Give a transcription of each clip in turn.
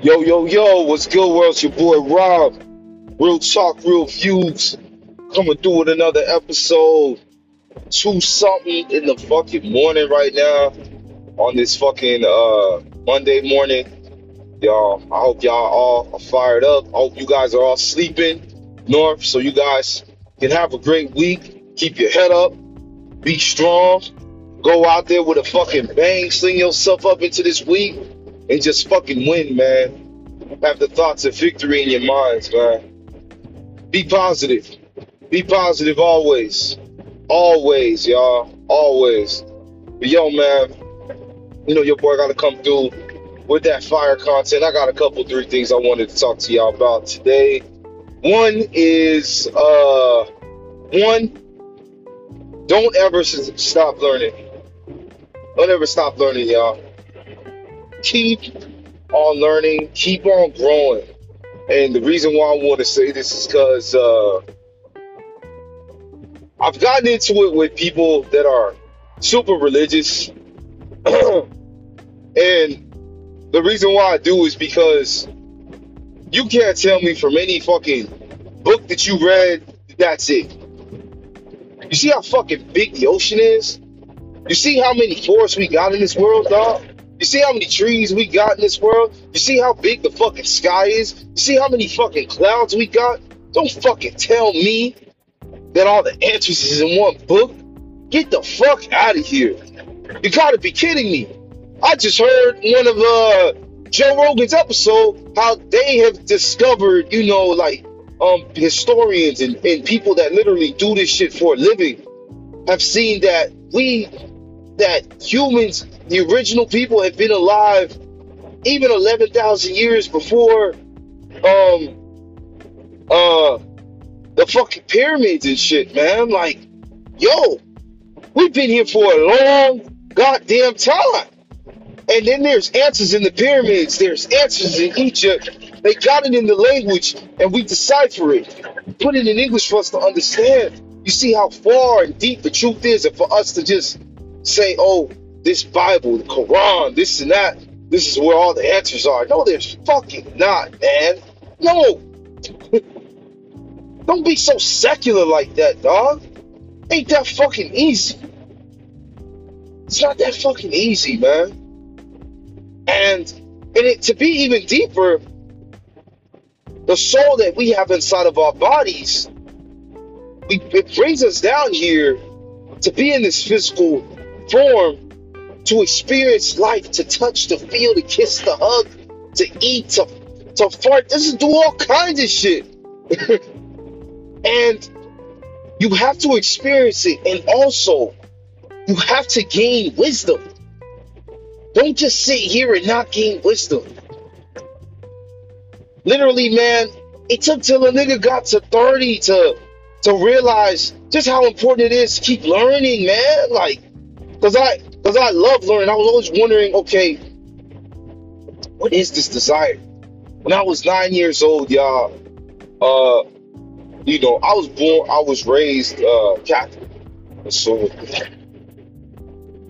Yo, yo, yo, what's good, world? It's your boy Rob. Real talk, real views. Coming through with another episode. Two something in the fucking morning right now. On this fucking uh Monday morning. Y'all, I hope y'all all are fired up. I hope you guys are all sleeping north so you guys can have a great week. Keep your head up. Be strong. Go out there with a fucking bang. Sling yourself up into this week and just fucking win, man. Have the thoughts of victory in your minds, man. Be positive. Be positive always. Always, y'all. Always. But yo, man, you know your boy gotta come through with that fire content. I got a couple, three things I wanted to talk to y'all about today. One is uh one, don't ever stop learning. Don't ever stop learning, y'all. Keep on learning, keep on growing. And the reason why I want to say this is because uh, I've gotten into it with people that are super religious. and the reason why I do is because you can't tell me from any fucking book that you read that's it. You see how fucking big the ocean is? You see how many forests we got in this world, dog? You see how many trees we got in this world? You see how big the fucking sky is? You see how many fucking clouds we got? Don't fucking tell me that all the answers is in one book. Get the fuck out of here. You gotta be kidding me. I just heard one of uh Joe Rogan's episode how they have discovered, you know, like um historians and, and people that literally do this shit for a living have seen that we that humans, the original people have been alive even eleven thousand years before um uh the fucking pyramids and shit, man. Like, yo, we've been here for a long goddamn time. And then there's answers in the pyramids, there's answers in Egypt. They got it in the language and we decipher it. Put it in English for us to understand. You see how far and deep the truth is, and for us to just say, oh, this Bible, the Quran, this and that, this is where all the answers are. No, there's fucking not, man. No, don't be so secular like that, dog. Ain't that fucking easy. It's not that fucking easy, man. And and it, to be even deeper, the soul that we have inside of our bodies, we, it brings us down here to be in this physical form, to experience life, to touch, to feel, to kiss, to hug, to eat, to to fart. This is do all kinds of shit. and you have to experience it, and also you have to gain wisdom. Don't just sit here and not gain wisdom. Literally, man, it took till a nigga got to 30 to to realize just how important it is to keep learning, man. Like, cause I cause I love learning. I was always wondering, okay, what is this desire? When I was nine years old, y'all, uh, you know, I was born, I was raised uh Catholic. So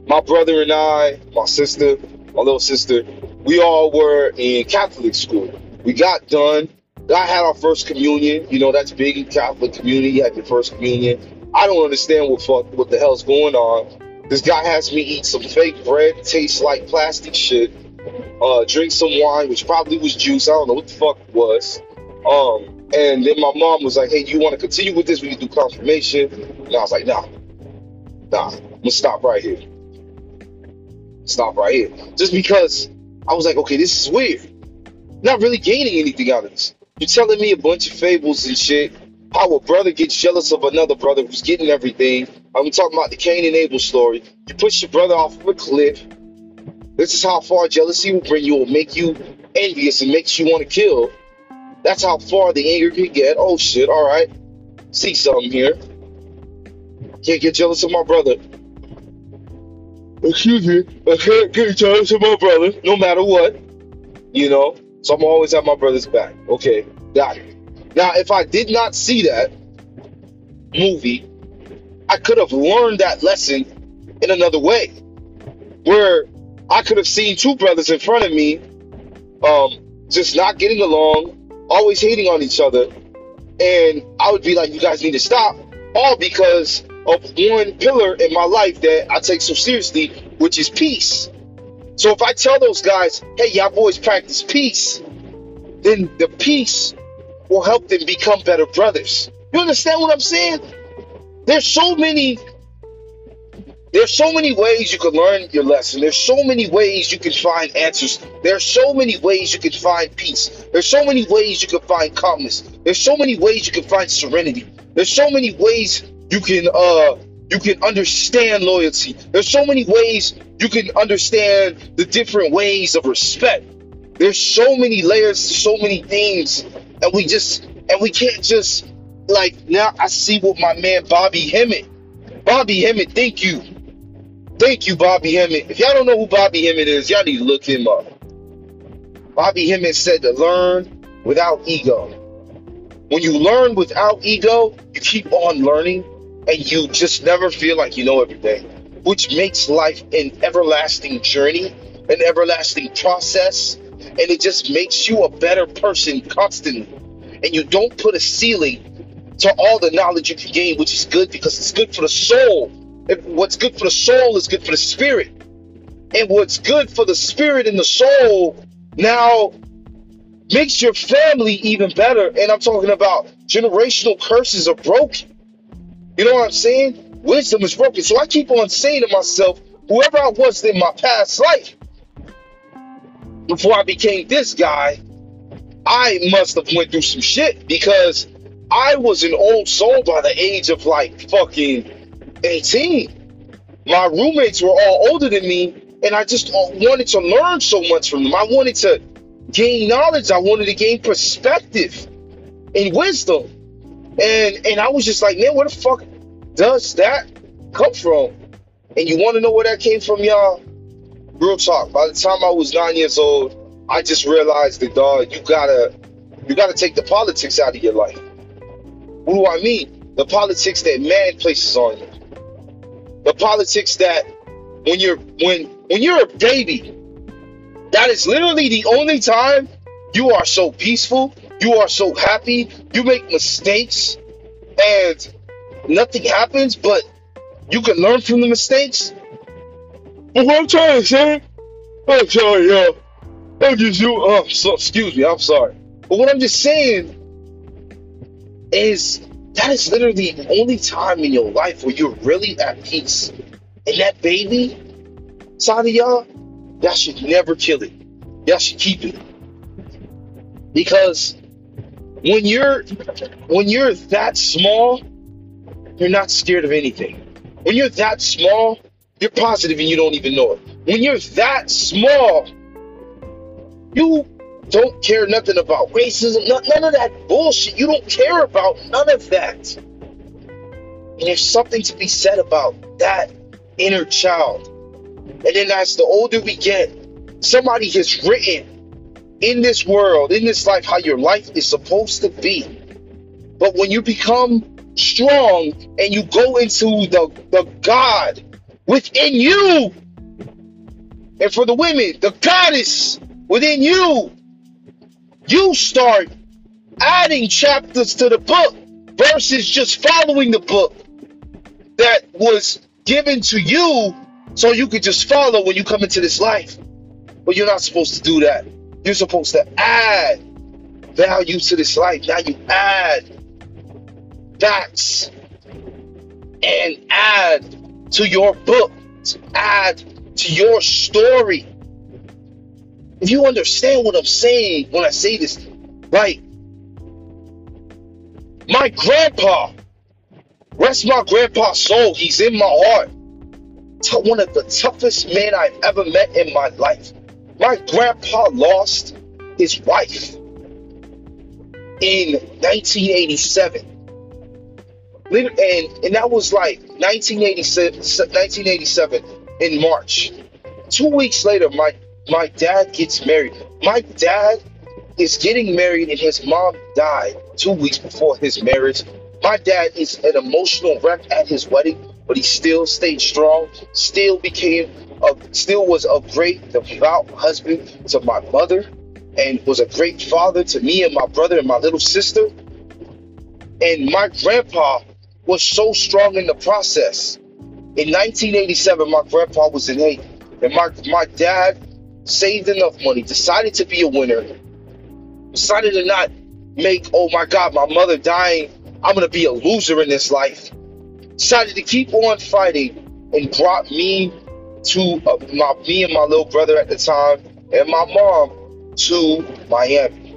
my brother and I, my sister, my little sister, we all were in Catholic school. We got done. I had our first communion. You know, that's big in Catholic community. You had your first communion. I don't understand what fuck what the hell's going on. This guy has me eat some fake bread, tastes like plastic shit. Uh, drink some wine, which probably was juice. I don't know what the fuck it was. Um, and then my mom was like, "Hey, you want to continue with this? We can do confirmation." And I was like, "Nah, nah, I'm gonna stop right here." stop right here. Just because I was like, okay, this is weird. Not really gaining anything out of this. You're telling me a bunch of fables and shit. How a brother gets jealous of another brother who's getting everything. I'm talking about the Cain and Abel story. You push your brother off of a cliff. This is how far jealousy will bring you. Will make you envious and makes you want to kill. That's how far the anger can get. Oh shit, all right. See something here. Can't get jealous of my brother. Excuse me. I can't get jealous of my brother, no matter what. You know? So I'm always at my brother's back. Okay, got it. Now, if I did not see that movie, I could have learned that lesson in another way. Where I could have seen two brothers in front of me, um, just not getting along, always hating on each other. And I would be like, you guys need to stop, all because of one pillar in my life that I take so seriously, which is peace. So if I tell those guys, hey, y'all boys practice peace, then the peace will help them become better brothers. You understand what I'm saying? There's so many there's so many ways you can learn your lesson. There's so many ways you can find answers. There's so many ways you can find peace. There's so many ways you can find calmness. There's so many ways you can find serenity. There's so many ways you can uh you can understand loyalty. There's so many ways you can understand the different ways of respect. There's so many layers, so many things, and we just and we can't just like now I see what my man Bobby Hemmitt. Bobby Hemmitt, thank you. Thank you, Bobby Hemmitt. If y'all don't know who Bobby Hemmitt is, y'all need to look him up. Bobby Hemmitt said to learn without ego. When you learn without ego, you keep on learning and you just never feel like you know everything, which makes life an everlasting journey, an everlasting process, and it just makes you a better person constantly. And you don't put a ceiling to all the knowledge you can gain, which is good because it's good for the soul. And what's good for the soul is good for the spirit. And what's good for the spirit and the soul now makes your family even better. And I'm talking about generational curses are broken. You know what I'm saying? Wisdom is broken. So I keep on saying to myself, whoever I was in my past life, before I became this guy, I must have went through some shit because I was an old soul by the age of like fucking 18. My roommates were all older than me, and I just uh, wanted to learn so much from them. I wanted to gain knowledge. I wanted to gain perspective and wisdom. And and I was just like, man, where the fuck does that come from? And you want to know where that came from, y'all? Real talk. By the time I was nine years old, I just realized that dog, you gotta you gotta take the politics out of your life. What do I mean? The politics that man places on you. The politics that when you're when when you're a baby, that is literally the only time you are so peaceful, you are so happy, you make mistakes, and nothing happens, but you can learn from the mistakes. But what I'm trying to say, I'm oh, sorry, yo. I'm just you. Oh, so, excuse me. I'm sorry. But what I'm just saying is that is literally the only time in your life where you're really at peace. And that baby of y'all, y'all should never kill it. Y'all should keep it. Because when you're when you're that small, you're not scared of anything. When you're that small, you're positive and you don't even know it. When you're that small, you don't care nothing about racism, none, of that bullshit. You don't care about none of that. And there's something to be said about that inner child. And then as the older we get, somebody has written in this world, in this life, how your life is supposed to be. But when you become strong and you go into the, the God within you, and for the women, the goddess within you, you start adding chapters to the book versus just following the book that was given to you so you could just follow when you come into this life. But you're not supposed to do that. You're supposed to add value to this life. Now you add facts and add to your book, to add to your story. If you understand what I'm saying when I say this, like my grandpa, rest my grandpa's soul, he's in my heart. One of the toughest men I've ever met in my life. My grandpa lost his wife in 1987 and and that was like 1987, 1987 in March. Two weeks later, my my dad gets married. My dad is getting married, and his mom died two weeks before his marriage. My dad is an emotional wreck at his wedding, but he still stayed strong. Still became a, still was a great devout husband to my mother, and was a great father to me and my brother and my little sister. And my grandpa was so strong in the process. In 1987, my grandpa was in Haiti, and my my dad saved enough money, decided to be a winner, decided to not make, oh my God, my mother dying, I'm gonna be a loser in this life. Decided to keep on fighting and brought me to uh, my me and my little brother at the time and my mom to Miami.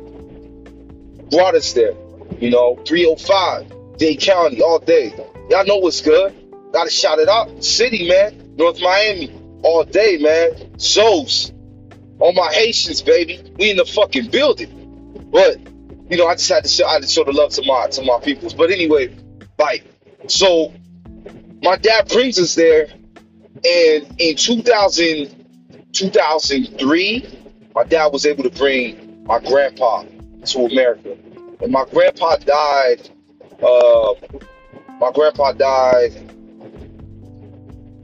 Brought us there, you know, 305, Dade County, all day. Y'all know what's good. Gotta shout it out. City, man. North Miami, all day, man. Shows. All my Haitians, baby. We in the fucking building. But, you know, I just had to show I had to show the love to my to my peoples. But anyway, like, so my dad brings us there and in 2000, 2003, my dad was able to bring my grandpa to America. And my grandpa died, uh, my grandpa died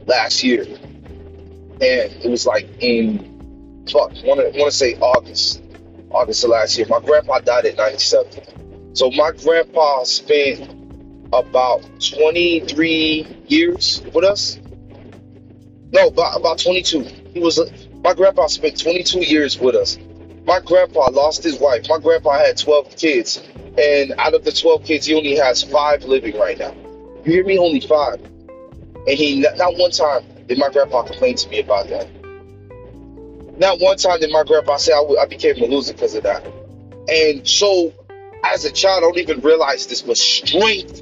last year. And it was like in, fuck, want to want to say August, August of last year. My grandpa died at 97. So my grandpa spent about 23 years with us no, about, about 22. He was my grandpa spent 22 years with us. My grandpa lost his wife. My grandpa had 12 kids, and out of the 12 kids, he only has five living right now. You hear me? Only five. And he not one time did my grandpa complain to me about that. Not one time did my grandpa say I, I became a loser because of that. And so, as a child, I don't even realize this, but strength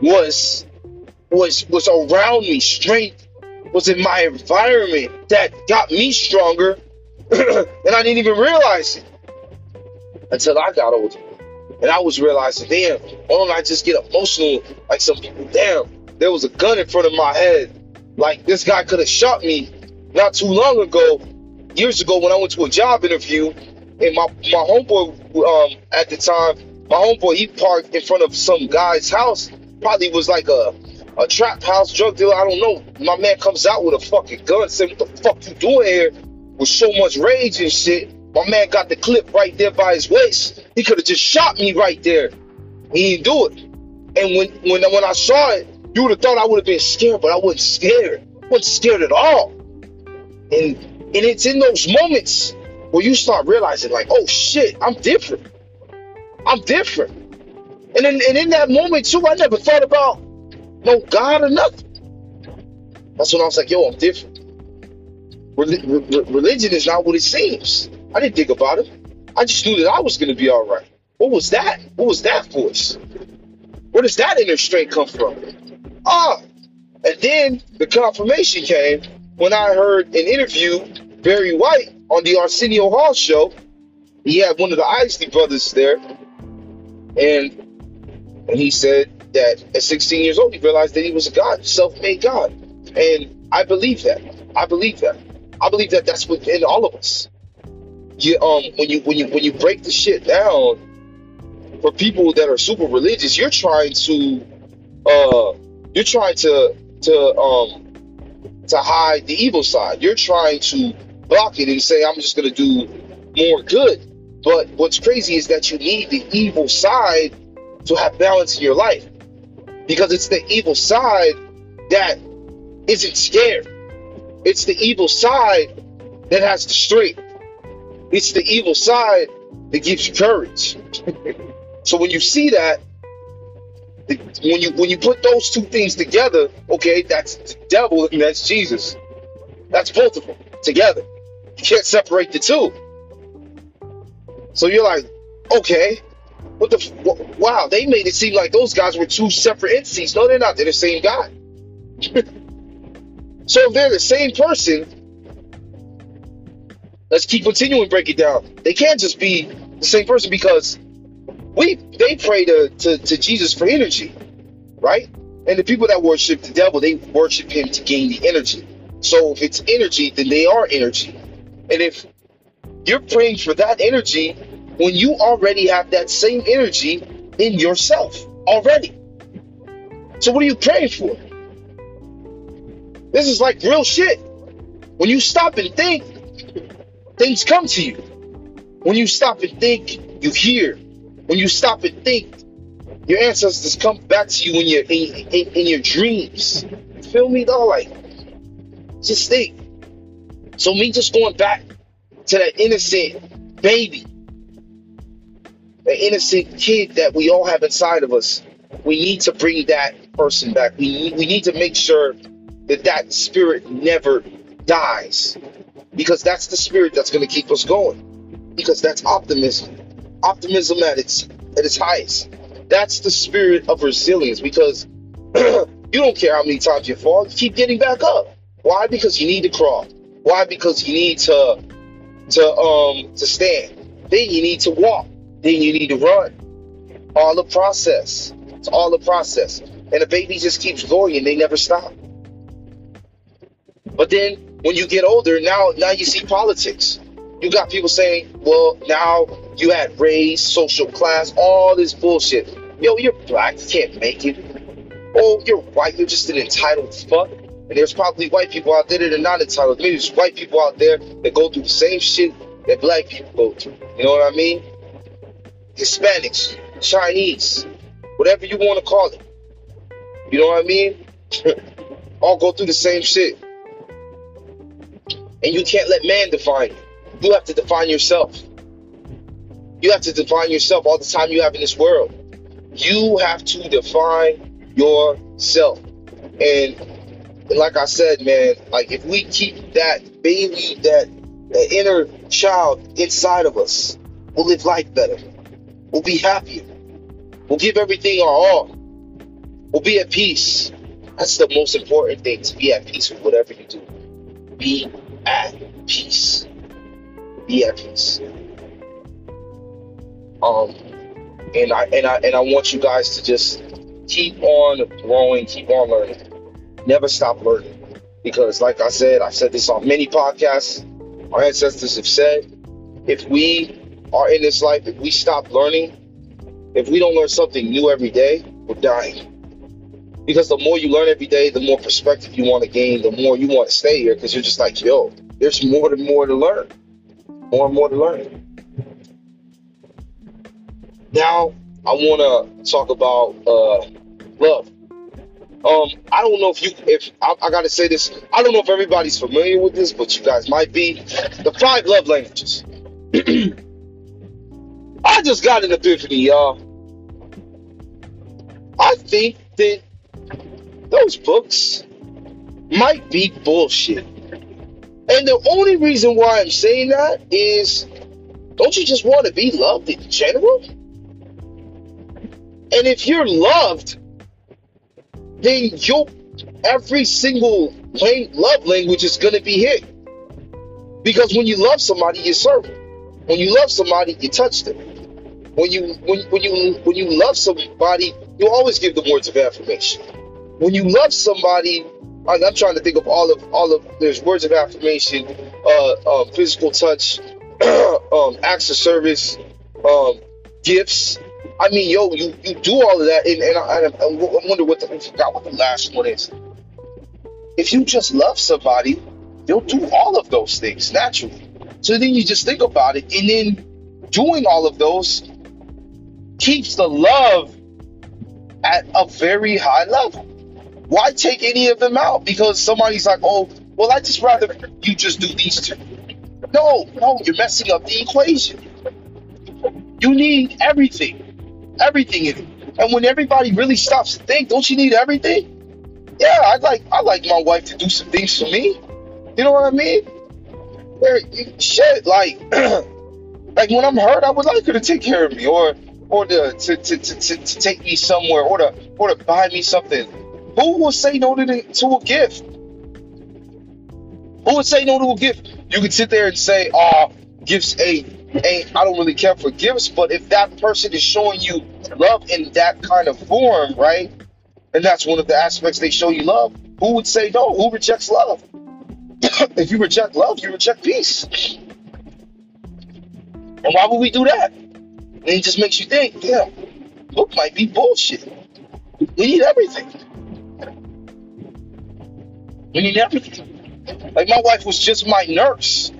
was was was around me. Strength was in my environment that got me stronger, and I didn't even realize it until I got older. And I was realizing, damn, why don't I just get emotional like some people? Damn, there was a gun in front of my head. Like this guy could have shot me not too long ago, years ago when I went to a job interview, and my my homeboy um, at the time, my homeboy he parked in front of some guy's house. Probably was like a a trap house drug dealer. I don't know. My man comes out with a fucking gun, saying, "What the fuck you doing here?" With so much rage and shit. My man got the clip right there by his waist. He could have just shot me right there. He didn't do it. And when when when I saw it, you would have thought I would have been scared, but I wasn't scared. I wasn't scared at all. And and it's in those moments where you start realizing, like, oh shit, I'm different. I'm different. And in, and in that moment too, I never thought about no God or nothing. That's when I was like, yo, I'm different. Religion is not what it seems. I didn't think about it. I just knew that I was going to be all right. What was that? What was that voice? Where does that inner strength come from? Ah, and then the confirmation came when I heard an interview Barry White on the Arsenio Hall show. He had one of the Isley brothers there, and and he said that at 16 years old he realized that he was a god, self-made god, and I believe that. I believe that. I believe that that's within all of us. You um when you when you when you break the shit down for people that are super religious, you're trying to uh you're trying to to um to hide the evil side. You're trying to block it and say I'm just gonna do more good. But what's crazy is that you need the evil side to have balance in your life because it's the evil side that isn't scared. It's the evil side that has the strength. It's the evil side that gives you courage. so when you see that, when you when you put those two things together, okay, that's the devil and that's Jesus. That's both of them together. You can't separate the two. So you're like, okay, what the? Wow, they made it seem like those guys were two separate entities. No, they're not. They're the same guy. so if they're the same person, let's keep continuing break it down. They can't just be the same person because we they pray to, to, to Jesus for energy, right? And the people that worship the devil, they worship him to gain the energy. So if it's energy, then they are energy. And if you're praying for that energy, when you already have that same energy in yourself already. So what are you praying for? This is like real shit. When you stop and think, things come to you. When you stop and think, you hear. When you stop and think, your ancestors come back to you in your in, in, in your dreams. Feel me though? Like just think. So me just going back to that innocent baby, the innocent kid that we all have inside of us. We need to bring that person back. We we need to make sure that that spirit never dies. Because that's the spirit that's going to keep us going. Because that's optimism. Optimism at its at its highest. That's the spirit of resilience. Because you don't care how many times you fall you keep getting back up. Why? Because you need to crawl. Why? Because you need to to um to stand. Then you need to walk. Then you need to run. All the process. It's all the process. And the baby just keeps going and they never stop but then when you get older, now now you see politics. You got people saying, well, now you had race, social class, all this bullshit. Yo, you're black, you can't make it. Oh, you're white, you're just an entitled fuck. And there's probably white people out there that are not entitled. Maybe there's white people out there that go through the same shit that black people go through. You know what I mean? Hispanics, Chinese, whatever you want to call it. You know what I mean? all go through the same shit. And you can't let man define you. You have to define yourself. You have to define yourself all the time you have in this world. You have to define yourself. And, and like I said, man, like if we keep that baby, that, that inner child inside of us, we'll live life better. We'll be happier. We'll give everything our all. We'll be at peace. That's the most important thing to be at peace with whatever you do. Be at peace. Be at peace. Um, and I and I and I want you guys to just keep on growing, keep on learning, never stop learning, because like I said, I've said this on many podcasts. Our ancestors have said, if we are in this life, if we stop learning, if we don't learn something new every day, we're dying. Because the more you learn every day, the more perspective you want to gain, the more you want to stay here because you're just like, yo, there's more and more to learn. More and more to learn. Now, I want to talk about uh, love. Um, I don't know if you, if I, I got to say this, I don't know if everybody's familiar with this, but you guys might be. The five love languages. I just got an epiphany, y'all. I think that those books might be bullshit. And the only reason why I'm saying that is don't you just want to be loved in general? And if you're loved, then you every single love language is going to be hit. Because when you love somebody, you serve them. When you love somebody, you touch them. When you when when you when you love somebody, you always give them words of affirmation. When you love somebody, I- I'm trying to think of all of all of there's words of affirmation, uh, um, physical touch, um, acts of service, um, gifts. I mean, yo, you, you do all of that, and, and I, I, I wonder what the, I forgot what the last one is. If you just love somebody, you'll do all of those things naturally. So then you just think about it, and then doing all of those keeps the love at a very high level. Why take any of them out? Because somebody's like, oh, well, I just rather you just do these two. No, no, you're messing up the equation. You need everything, everything in it. And when everybody really stops to think, don't you need everything? Yeah, I'd like I like my wife to do some things for me. You know what I mean? Where shit, like like when I'm hurt, I would like her to take care of me, or or to, to, to, to, to take me somewhere, or to or to buy me something. Who will say no to, the, to a gift? Who would say no to a gift? You could sit there and say, "Oh, gifts ain't ain't. I don't really care for gifts." But if that person is showing you love in that kind of form, right? And that's one of the aspects they show you love. Who would say no? Who rejects love? if you reject love, you reject peace. And why would we do that? And it just makes you think, yeah, book might be bullshit. We need everything. We need everything. Like my wife was just my nurse.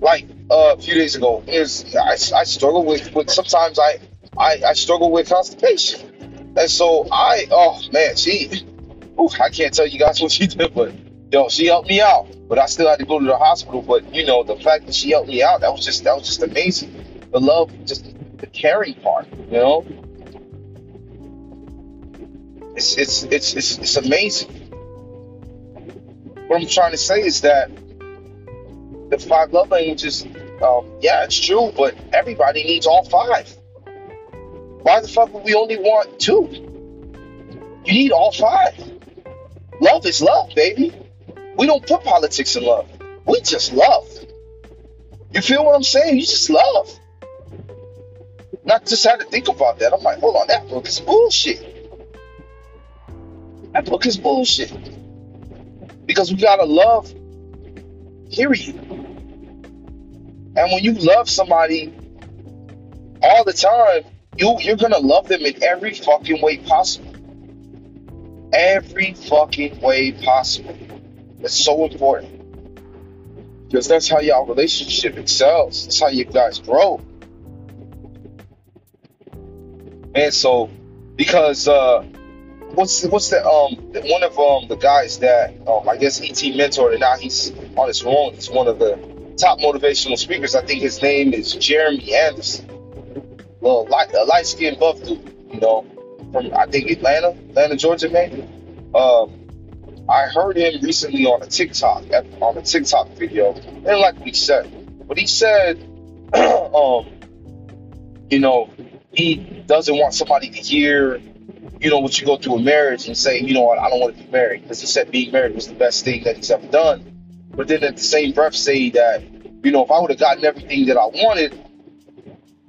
Like uh, a few days ago is I, I struggle with, with sometimes I, I I struggle with constipation, and so I oh man she ooh, I can't tell you guys what she did, but yo she helped me out. But I still had to go to the hospital. But you know the fact that she helped me out that was just that was just amazing. The love, just the caring part, you know. It's it's it's it's, it's amazing. What I'm trying to say is that the five love languages, um, yeah, it's true, but everybody needs all five. Why the fuck would we only want two? You need all five. Love is love, baby. We don't put politics in love. We just love. You feel what I'm saying? You just love. Not just had to think about that. I'm like, hold on, that book is bullshit. That book is bullshit. Because we gotta love, period. And when you love somebody all the time, you you're gonna love them in every fucking way possible. Every fucking way possible. It's so important. Because that's how y'all relationship excels. That's how you guys grow. And so because uh what's what's the um one of um the guys that um I guess ET mentored and now he's on his own. He's one of the top motivational speakers. I think his name is Jeremy Anderson. Well, light, a light skinned buff dude, you know, from I think Atlanta, Atlanta, Georgia, maybe. Um, I heard him recently on a TikTok on a TikTok video, and like we said, but he said, um, you know, he doesn't want somebody to hear, you know, what you go through a marriage and say, you know what, I don't want to be married because he said being married was the best thing that he's ever done. But then at the same breath say that, you know, if I would have gotten everything that I wanted,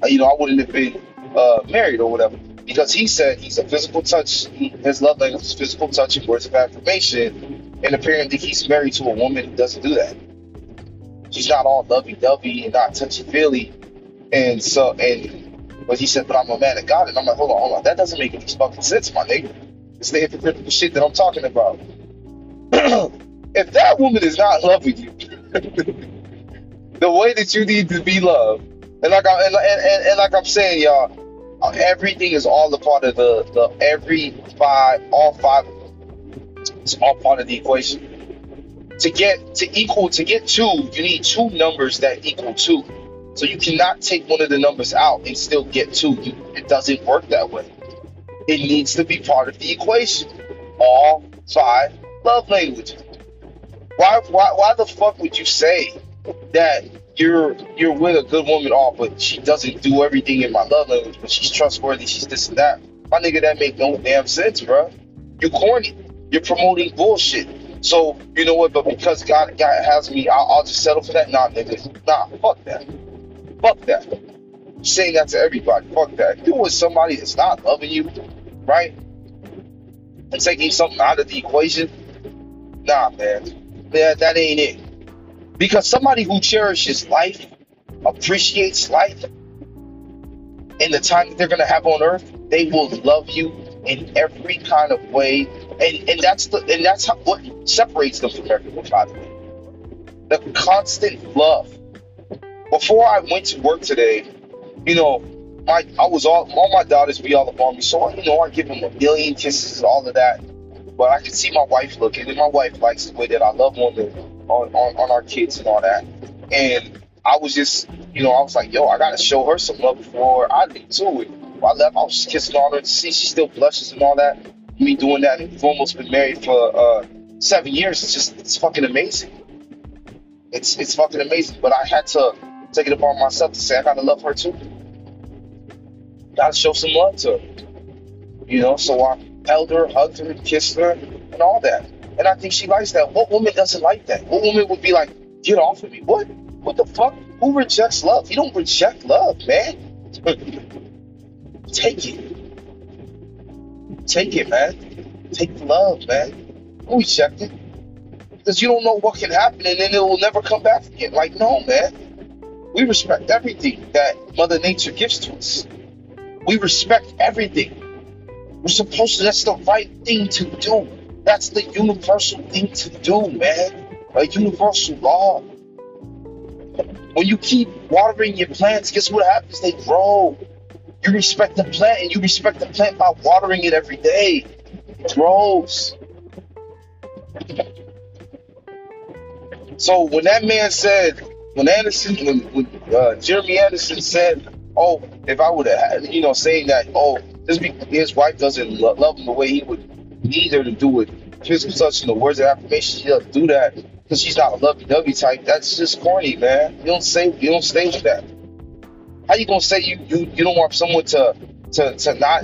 uh, you know, I wouldn't have been uh, married or whatever. Because he said he's a physical touch, his love language is physical touch and words of affirmation. And apparently he's married to a woman who doesn't do that. She's not all lovey dovey and not touchy feely. And so, and, but he said, but I'm a man of God. And I'm like, hold on, hold on. That doesn't make any fucking sense, my nigga. It's the hypocritical shit that I'm talking about. if that woman is not loving you the way that you need to be loved, and like I and, and, and like I'm saying, y'all, everything is all a part of the the every five, all five, it's all part of the equation. To get to equal to get two, you need two numbers that equal two. So you cannot take one of the numbers out and still get two. It doesn't work that way. It needs to be part of the equation. All five love languages. Why, why, why the fuck would you say that you're you're with a good woman, all, but she doesn't do everything in my love language, but she's trustworthy, she's this and that? My nigga, that make no damn sense, bro. You corny. You're promoting bullshit. So you know what? But because God, God has me, I'll, I'll just settle for that. Nah, nigga. Nah, fuck that. Fuck that. Saying that to everybody. Fuck that. If you're with somebody that's not loving you, right? And taking something out of the equation, nah, man that, that ain't it. Because somebody who cherishes life, appreciates life, and the time that they're gonna have on earth, they will love you in every kind of way. And and that's the and that's how, what separates them from everyone, by the way. The constant love. Before I went to work today, you know, my I was all all my daughters be all up on me, so you know I give them a million kisses, and all of that. But I can see my wife looking, and my wife likes the way that I love on the on, on, on our kids and all that. And I was just, you know, I was like, yo, I gotta show her some love before I leave too. I left, I was just kissing on her to see she still blushes and all that. Me doing that, we've almost been married for uh, seven years. It's just, it's fucking amazing. It's it's fucking amazing. But I had to take it upon myself to say I gotta love her too. Gotta show some love to her. You know, so I held her, hugged her, kissed her, and all that. And I think she likes that. What woman doesn't like that? What woman would be like, get off of me? What? What the fuck? Who rejects love? You don't reject love, man. Take it. Take it, man. Take the love, man. Don't reject it. Because you don't know what can happen and then it will never come back again. Like, no, man. We respect everything that Mother Nature gives to us. We respect everything. We're supposed to, that's the right thing to do. That's the universal thing to do, man. A universal law. When you keep watering your plants, guess what happens? They grow. You respect the plant, and you respect the plant by watering it every day. It grows. So when that man said, when Anderson, when, when uh, Jeremy Anderson said, "Oh, if I would have, you know, saying that, oh, his wife doesn't lo- love him the way he would need her to do it, physical touch and the words of affirmation, she doesn't do that because she's not a lovey-dovey type. That's just corny, man. You don't say, you don't with that. How you gonna say you you, you don't want someone to to to not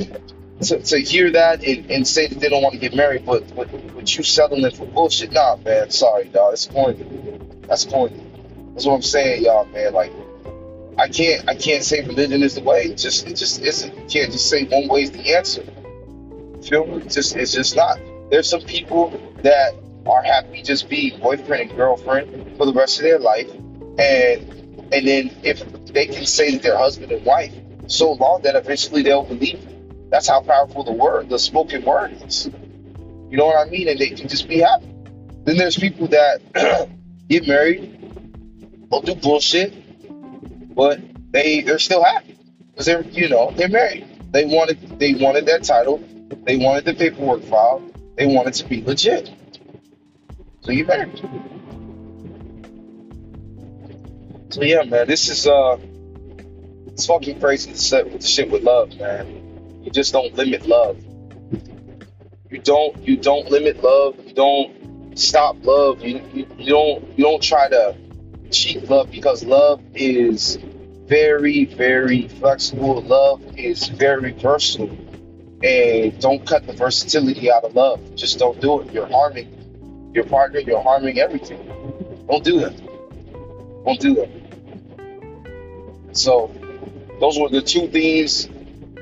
to, to hear that and, and say that they don't want to get married, but but, but you settling for bullshit? Nah, man. Sorry, dog. It's corny. That's corny. That's what I'm saying, y'all, man. Like I can't I can't say religion is the way. It just it just isn't. You can't just say one way is the answer. Feel me? It's just it's just not. There's some people that are happy just being boyfriend and girlfriend for the rest of their life, and and then if they can say that they're husband and wife so long that eventually they'll believe it. That's how powerful the word, the spoken word is. You know what I mean? And they can just be happy. Then there's people that get married, will do bullshit, but they they're still happy because they're you know they're married. They wanted they wanted that title, they wanted the paperwork filed, they wanted to be legit. So you married. So yeah, man, this is uh, it's fucking crazy to shit with love, man. You just don't limit love. You don't you don't limit love. You don't stop love. You you, you don't you don't try to cheat love because love is very very flexible. Love is very versatile, and don't cut the versatility out of love. Just don't do it. You're harming your partner. You're harming everything. Don't do that. Don't do that. So those were the two themes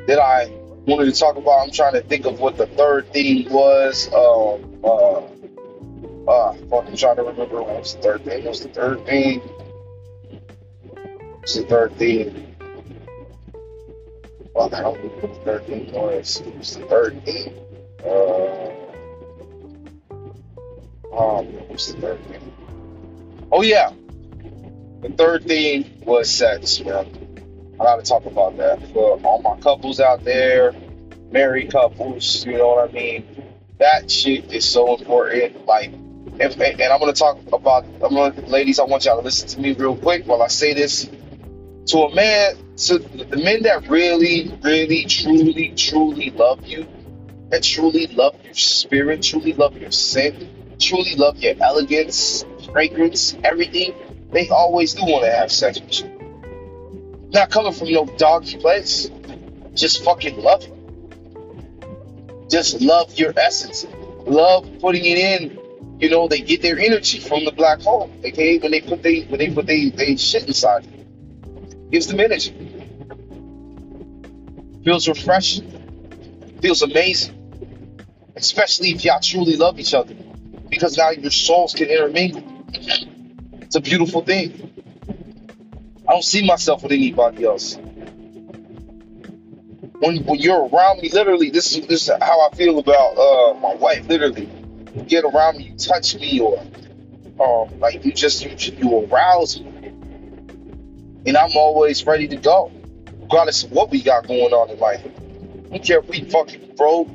that I wanted to talk about. I'm trying to think of what the third theme was. Um, uh, uh, fuck, I'm trying to remember what was the third. What was the third theme? What's the third theme? Fuck, I don't know what the third theme was. It was the third theme. Uh, um, what's the third theme? Oh yeah, the third theme was sex, man. I gotta talk about that for all my couples out there, married couples. You know what I mean? That shit is so important. Like, if, and I'm gonna talk about. I'm gonna, ladies. I want y'all to listen to me real quick while I say this. To a man, to the men that really, really, truly, truly love you, that truly love your spirit, truly love your scent, truly love your elegance, fragrance, everything. They always do want to have sex with you. Not coming from no doggy place. Just fucking love it. Just love your essence. Love putting it in. You know, they get their energy from the black hole. Okay, when they put they when they put they, they shit inside it. Gives them energy. Feels refreshing. Feels amazing. Especially if y'all truly love each other. Because now your souls can intermingle. It's a beautiful thing. I don't see myself with anybody else. When when you're around me, literally, this is this is how I feel about uh my wife. Literally, you get around me, you touch me, or um like you just you you arouse me, and I'm always ready to go, regardless of what we got going on in life. I don't care if we fucking broke,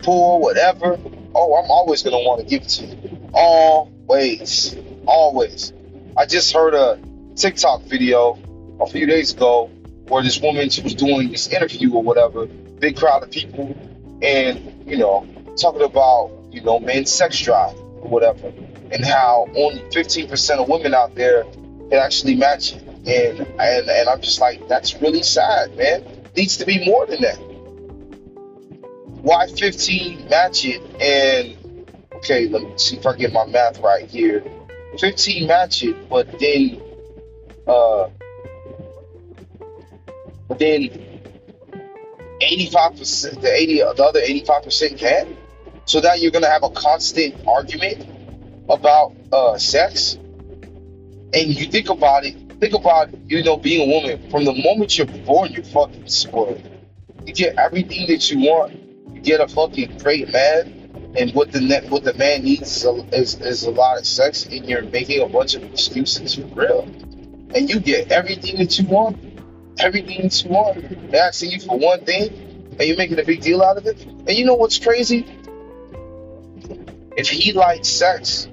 poor, whatever. Oh, I'm always gonna want to give it to you. Always, always. I just heard a TikTok video a few days ago where this woman she was doing this interview or whatever, big crowd of people, and you know talking about you know men's sex drive or whatever, and how only 15% of women out there can actually match it, and and and I'm just like that's really sad, man. Needs to be more than that. Why 15 match it and okay, let me see if I get my math right here. 15 match it, but then uh, but then 85%, the 80, the other 85% can. So that you're gonna have a constant argument about uh, sex. And you think about it, think about you know being a woman. From the moment you're born, you're fucking spoiled. You get everything that you want. You get a fucking great man, and what the net, what the man needs is a, is, is a lot of sex, and you're making a bunch of excuses for real. and you get everything that you want, everything that you want. They're asking you for one thing, and you're making a big deal out of it. And you know what's crazy? If he likes sex,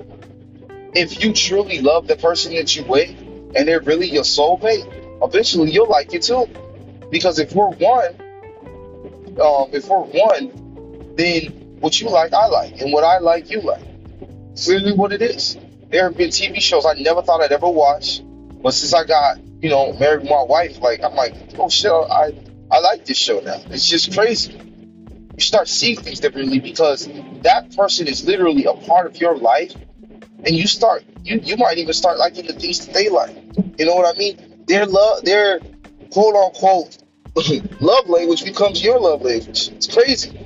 if you truly love the person that you with, and they're really your soulmate, eventually you'll like it too. Because if we're one, um, if we're one, then what you like, I like, and what I like, you like. It's literally what it is. There have been TV shows I never thought I'd ever watch, but since I got, you know, married my wife, like I'm like, oh shit, I I like this show now. It's just crazy. You start seeing things differently because that person is literally a part of your life, and you start you you might even start liking the things that they like. You know what I mean? Their love, their quote unquote love language becomes your love language. It's crazy.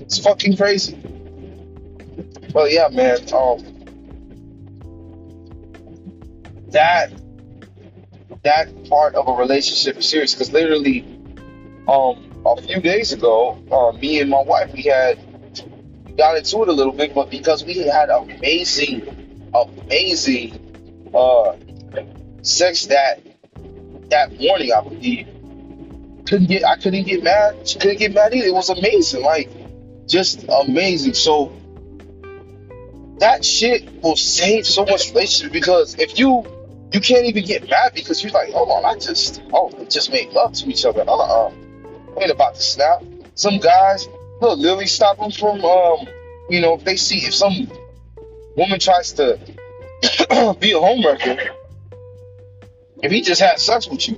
It's fucking crazy. Well, yeah, man. Um, that that part of a relationship is serious because literally, um, a few days ago, uh, me and my wife we had got into it a little bit, but because we had amazing, amazing uh, sex that that morning, I believe, couldn't get I couldn't get mad. She couldn't get mad either. It was amazing, like just amazing. So that shit will save so much relationship because if you you can't even get mad because you're like, hold on, I just oh just made love to each other. Uh uh ain't about to snap. Some guys look literally stop them from um you know if they see if some woman tries to be a homewrecker if he just had sex with you,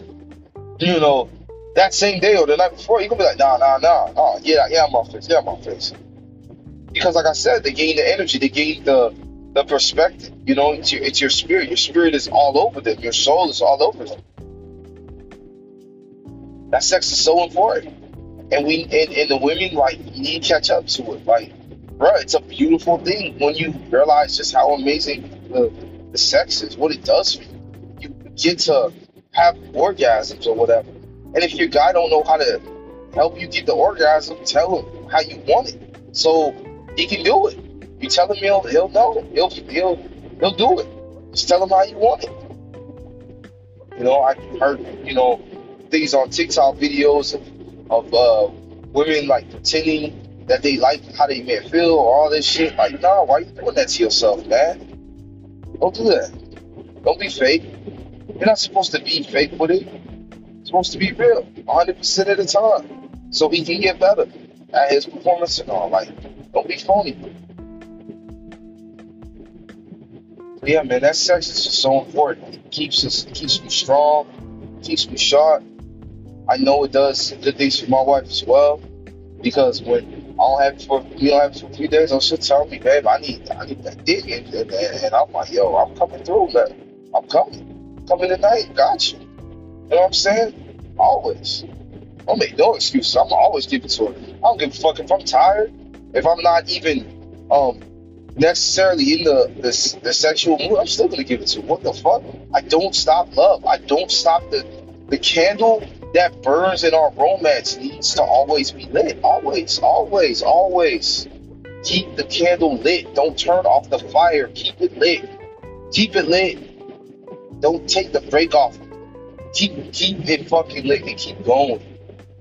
you know, that same day or the night before, you gonna be like, nah, nah, nah, oh yeah, yeah, I'm off face, yeah, I'm off face. Because like I said, they gain the energy, they gain the the perspective. You know, it's your, it's your spirit. Your spirit is all over them. Your soul is all over them. That sex is so important, and we and, and the women like need to catch up to it. Like, bro, it's a beautiful thing when you realize just how amazing the the sex is, what it does for you. You get to have orgasms or whatever. And if your guy don't know how to help you get the orgasm, tell him how you want it, so he can do it. You tell him he'll he'll know. He'll he'll he'll do it. Just tell him how you want it. You know, I heard you know things on TikTok videos of, uh, women like pretending that they like how they may feel or all this shit. Like, nah, why you doing that to yourself, man? Don't do that. Don't be fake. You're not supposed to be fake with it. You're supposed to be real, 100% of the time, so he can get better at his performance and all. Like, don't be phony. yeah, man, that sex is just so important. It keeps us, it keeps me strong, keeps me sharp. I know it does good things for my wife as well, because when I don't have it for we don't have it for three days, oh, she'll tell me, babe, I need, I need that dick, and, and, and I'm like, yo, I'm coming through, man. I'm coming, coming tonight, got you. You know what I'm saying? Always. I don't make no excuses. I'm always giving to her. I don't give a fuck if I'm tired, if I'm not even um necessarily in the, the the sexual mood, I'm still gonna give it to her. What the fuck? I don't stop love. I don't stop the the candle that burns in our romance needs to always be lit. Always, always, always. Keep the candle lit. Don't turn off the fire. Keep it lit. Keep it lit. Don't take the break off. Keep keep it fucking lit and keep going.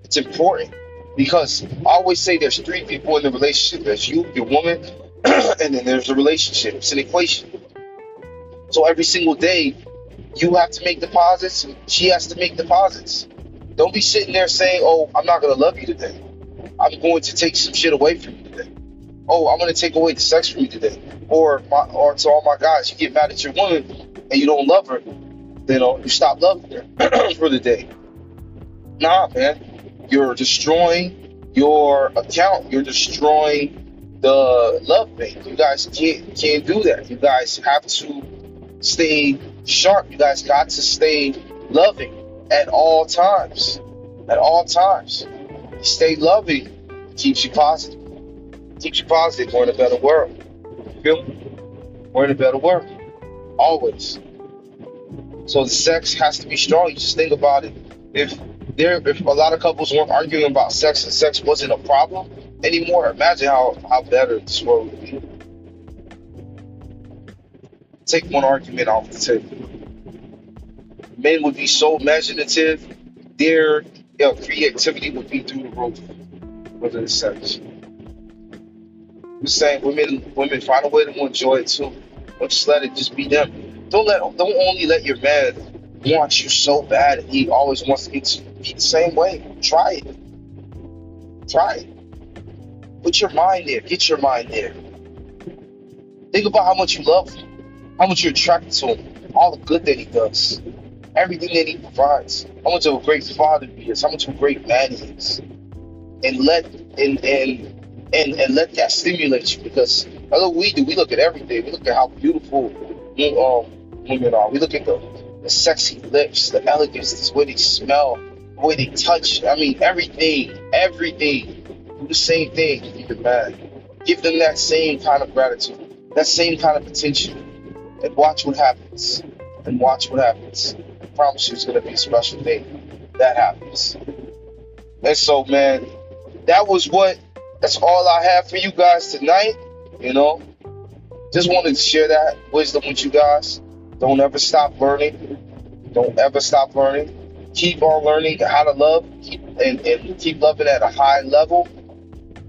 It's important because I always say there's three people in the relationship. There's you, your woman, and then there's a relationship. It's an equation. So every single day, you have to make deposits. She has to make deposits. Don't be sitting there saying, "Oh, I'm not gonna love you today. I'm going to take some shit away from you today. Oh, I'm gonna take away the sex from you today." Or, my, or to all my guys, you get mad at your woman and you don't love her, then uh, you stop loving her for the day. Nah, man, you're destroying your account. You're destroying the love bank. You guys can't can't do that. You guys have to stay sharp. You guys got to stay loving at all times. At all times. Stay loving keeps you positive. Keeps you positive. We're in a better world. Feel me? We're in a better world. Always. So the sex has to be strong. You just think about it. If there if a lot of couples weren't arguing about sex and sex wasn't a problem anymore, imagine how, how better this world would be. Take one argument off the table. Men would be so imaginative. Their you know, creativity would be through the roof. Whether it's sex. We're saying women women find a way to enjoy it too. Don't just let it just be them. Don't let don't only let your man want you so bad he always wants to be the same way. Try it. Try it. Put your mind there. Get your mind there. Think about how much you love him, how much you're attracted to him, all the good that he does, everything that he provides, how much of a great father he is, how much of a great man he is. And let and and and and let that stimulate you because what we do. We look at everything. We look at how beautiful um, women are. We look at the, the sexy lips, the elegance, the way they smell, the way they touch. I mean, everything, everything. Do the same thing to it man. Give them that same kind of gratitude, that same kind of attention, and watch what happens. And watch what happens. Promise you, it's gonna be a special day. That happens. And so, man, that was what that's all I have for you guys tonight. You know, just wanted to share that wisdom with you guys. Don't ever stop learning. Don't ever stop learning. Keep on learning how to love keep, and, and keep loving at a high level.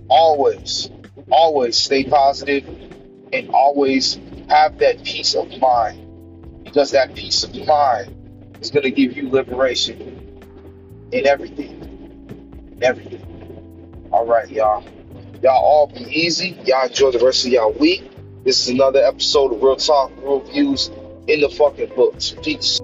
Always, always stay positive and always have that peace of mind because that peace of mind is going to give you liberation in everything. In everything. All right, y'all. Y'all all be easy. Y'all enjoy the rest of y'all week. This is another episode of Real Talk, Real Views in the fucking books. Peace.